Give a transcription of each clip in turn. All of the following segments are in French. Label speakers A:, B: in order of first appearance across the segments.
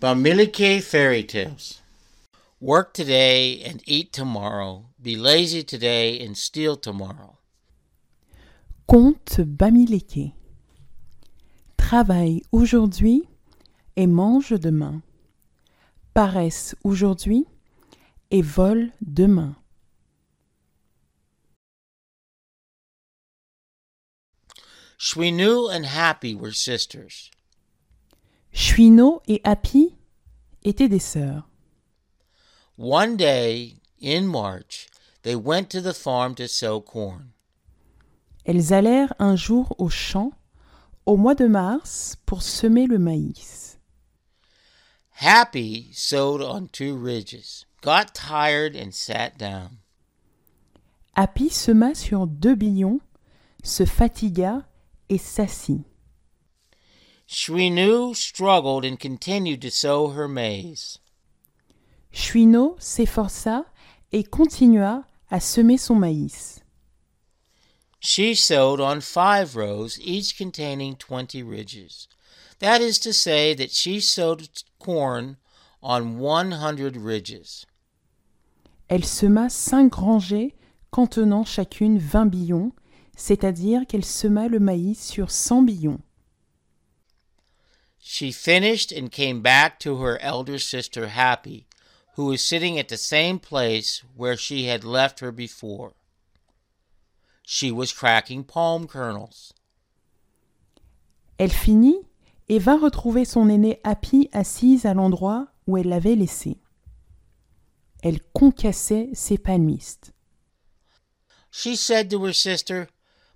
A: Bamileke Fairy Tales Work today and eat tomorrow. Be lazy today and steal tomorrow.
B: Conte Bamileke. Travaille aujourd'hui et mange demain. Paresse aujourd'hui et vole demain.
A: Shwinu and Happy were sisters.
B: Chouineau et Happy étaient des sœurs.
A: One day in March, they went to the farm to sow corn.
B: Elles allèrent un jour au champ au mois de mars pour semer le maïs.
A: Happy sowed on two ridges, got tired, and sat down.
B: Happy sema sur deux billons, se fatigua et s'assit.
A: Shwinu struggled and continued to sow her maize.
B: Chouineau s'efforça et continua à semer son maïs.
A: She sowed on five rows, each containing twenty ridges. That is to say, that she sowed corn on one hundred ridges.
B: Elle sema cinq rangées contenant chacune vingt billons, c'est-à-dire qu'elle sema le maïs sur cent billons.
A: She finished and came back to her elder sister Happy, who was sitting at the same place where she had left her before. She was cracking palm kernels.
B: Elle finit et vint retrouver son aînée Happy assise à l'endroit où elle l'avait laissée. Elle concassait ses palmistes.
A: She said to her sister,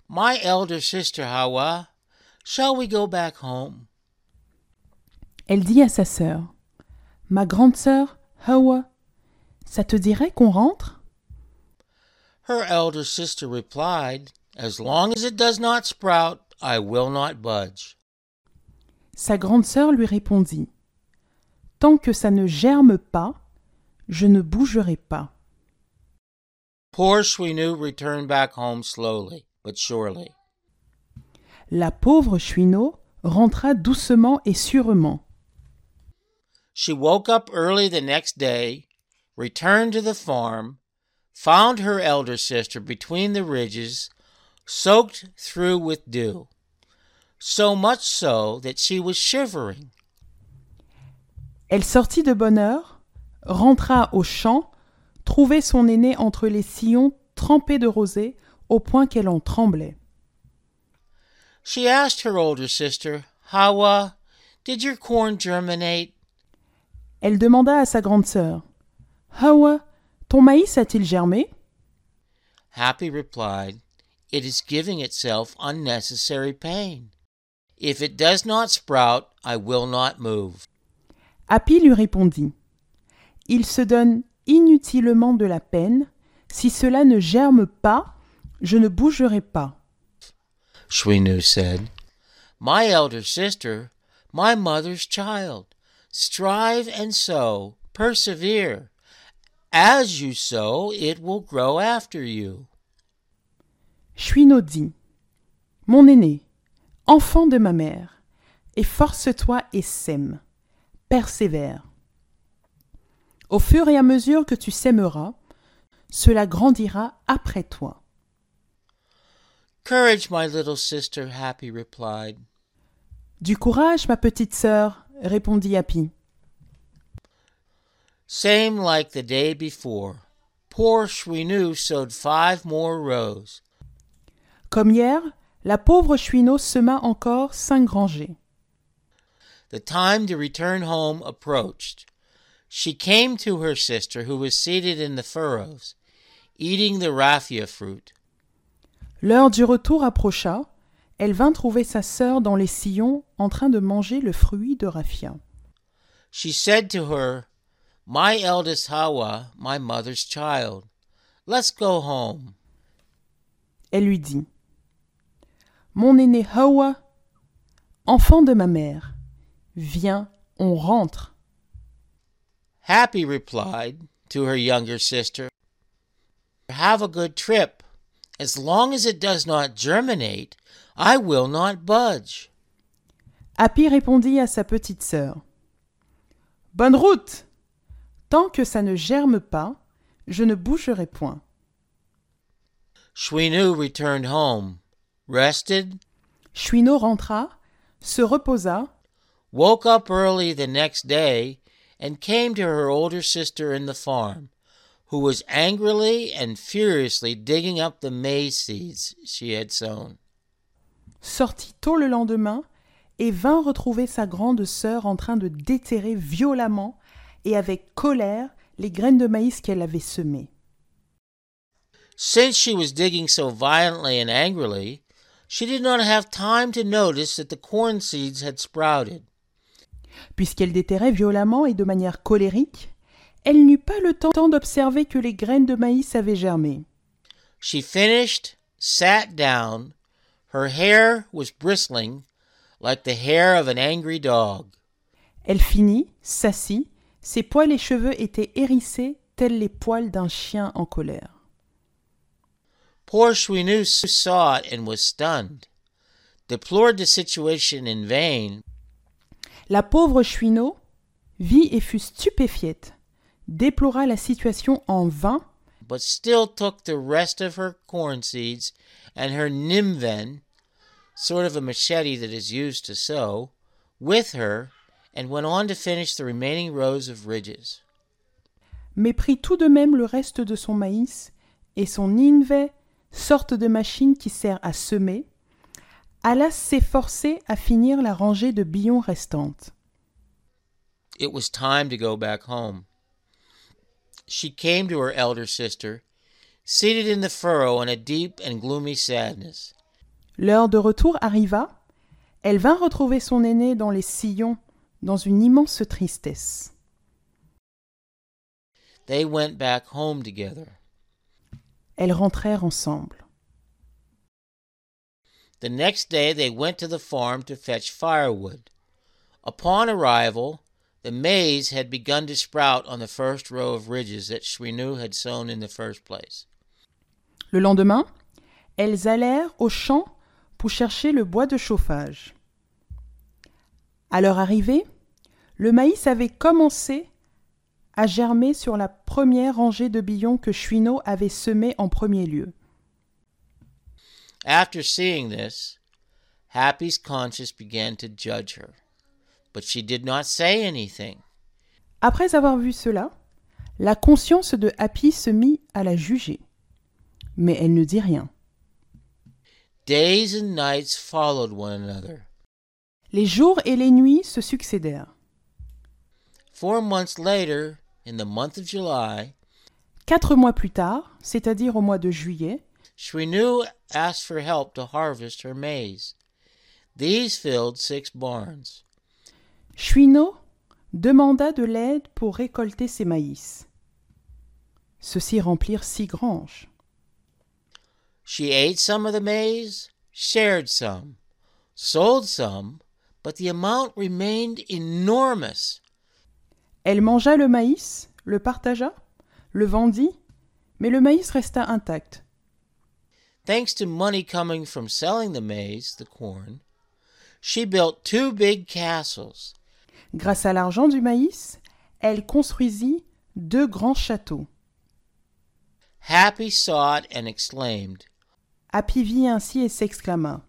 A: My elder sister Hawa, shall we go back home?
B: Elle dit à sa sœur Ma grande sœur, Hawa, ça te dirait qu'on rentre?
A: Her elder sister replied, As long as it does not sprout, I will not budge.
B: Sa grande sœur lui répondit Tant que ça ne germe pas, je ne bougerai pas.
A: Poor Shwinu returned back home slowly but surely.
B: La pauvre Chouineau rentra doucement et sûrement.
A: She woke up early the next day, returned to the farm, found her elder sister between the ridges, soaked through with dew, so much so that she was shivering.
B: Elle sortit de bonne heure, rentra au champ, trouvait son aînée entre les sillons trempés de rosée au point qu'elle en tremblait.
A: She asked her older sister, Hawa, did your corn germinate?
B: Elle demanda à sa grande sœur Hawa, ton maïs a-t-il germé?
A: Happy replied, It is giving itself unnecessary pain. If it does not sprout, I will not move.
B: Happy lui répondit Il se donne inutilement de la peine. Si cela ne germe pas, je ne bougerai pas.
A: Shwinu said, My elder sister, my mother's child, strive and sow, persevere. As you sow, it will grow after you.
B: Chouineau dit Mon aîné, enfant de ma mère, efforce-toi et sème, persévère. Au fur et à mesure que tu sèmeras, cela grandira après toi.
A: Courage, my little sister, Happy replied.
B: Du courage, ma petite sœur, répondit Happy.
A: Same like the day before. Poor Shwinu sowed five more rows.
B: Comme hier, la pauvre Chouineau sema encore cinq rangées.
A: The time to return home approached. She came to her sister, who was seated in the furrows, eating the raffia fruit.
B: L'heure du retour approcha. Elle vint trouver sa sœur dans les sillons en train de manger le fruit de raffia.
A: She said to her, My eldest Hawa, my mother's child, let's go home.
B: Elle lui dit Mon aîné Hawa, enfant de ma mère, viens, on rentre.
A: Happy replied to her younger sister, Have a good trip. As long as it does not germinate, I will not budge.
B: Happy répondit à sa petite sœur Bonne route Tant que ça ne germe pas, je ne bougerai point.
A: Chouinou returned home, rested,
B: Chouineau rentra, se reposa,
A: woke up early the next day, and came to her older sister in the farm, who was angrily and furiously digging up the maize seeds she had sown.
B: Sortit tôt le lendemain et vint retrouver sa grande sœur en train de déterrer violemment et avec colère les graines de maïs qu'elle avait semées.
A: Since she was digging so violently and angrily, she did not have time to notice that the corn seeds had sprouted.
B: Puisqu'elle déterrait violemment et de manière colérique, elle n'eut pas le temps d'observer que les graines de maïs avaient germé.
A: She finished, sat down. Her hair was bristling like the hair of an angry dog.
B: Elle finit, s'assit, ses poils et cheveux étaient hérissés tels les poils d'un chien en colère.
A: Poor Chouinou saw it and was stunned, deplored the situation in vain,
B: La pauvre Chouineau vit et fut stupéfiée, déplora la situation en vain,
A: but still took the rest of her corn seeds and her nimven, sort of a machete that is used to sow, with her and went on to finish the remaining rows of ridges.
B: mais prit tout de même le reste de son maïs et son inve, sorte de machine qui sert à semer, alla s'efforcer à finir la rangée de billons restantes.
A: It was time to go back home. She came to her elder sister, seated in the furrow in a deep and gloomy sadness.
B: L'heure de retour arriva, elle vint retrouver son aînée dans les sillons, dans une immense tristesse.
A: They went back home together.
B: Elles rentrèrent ensemble.
A: The next day they went to the farm to fetch firewood. Upon arrival, the maize had begun to sprout on the first row of ridges that Chouinou had sown in the first place.
B: Le lendemain, elles allèrent au champ pour chercher le bois de chauffage. À leur arrivée, le maïs avait commencé à germer sur la première rangée de billons que Chouineau avait semés en premier lieu.
A: After seeing this, Happy's conscience began to judge her, but she did not say anything.
B: Après avoir vu cela, la conscience de Happy se mit à la juger. Mais elle ne dit rien.
A: Days and nights followed one another.
B: Les jours et les nuits se succédèrent.
A: Four months later, in the month of July,
B: Quatre mois plus tard, c'est-à-dire au mois de juillet,
A: Chouinou asked for help to harvest her maize. These filled six barns.
B: Chouineau demanda de l'aide pour récolter ses maïs. Ceux-ci remplirent six granges.
A: She ate some of the maize, shared some, sold some, but the amount remained enormous.
B: Elle mangea le maïs, le partagea, le vendit, mais le maïs resta intact.
A: Thanks to money coming from selling the maize, the corn, she built two big castles.
B: Grâce à l'argent du maïs, elle construisit deux grands châteaux.
A: Happy saw it and exclaimed,
B: Happy vit ainsi et s'exclama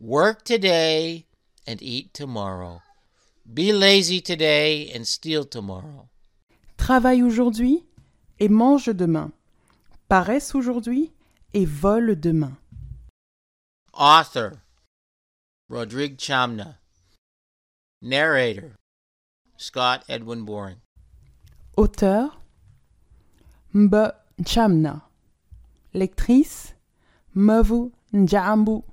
A: Work today and eat tomorrow. Be lazy today and steal tomorrow.
B: Travaille aujourd'hui et mange demain. Paresse aujourd'hui et vole demain.
A: Author Rodrigue Chamna. Narrator Scott Edwin Boring.
B: Auteur Mba Chamna. Lectrice Mavu Njambu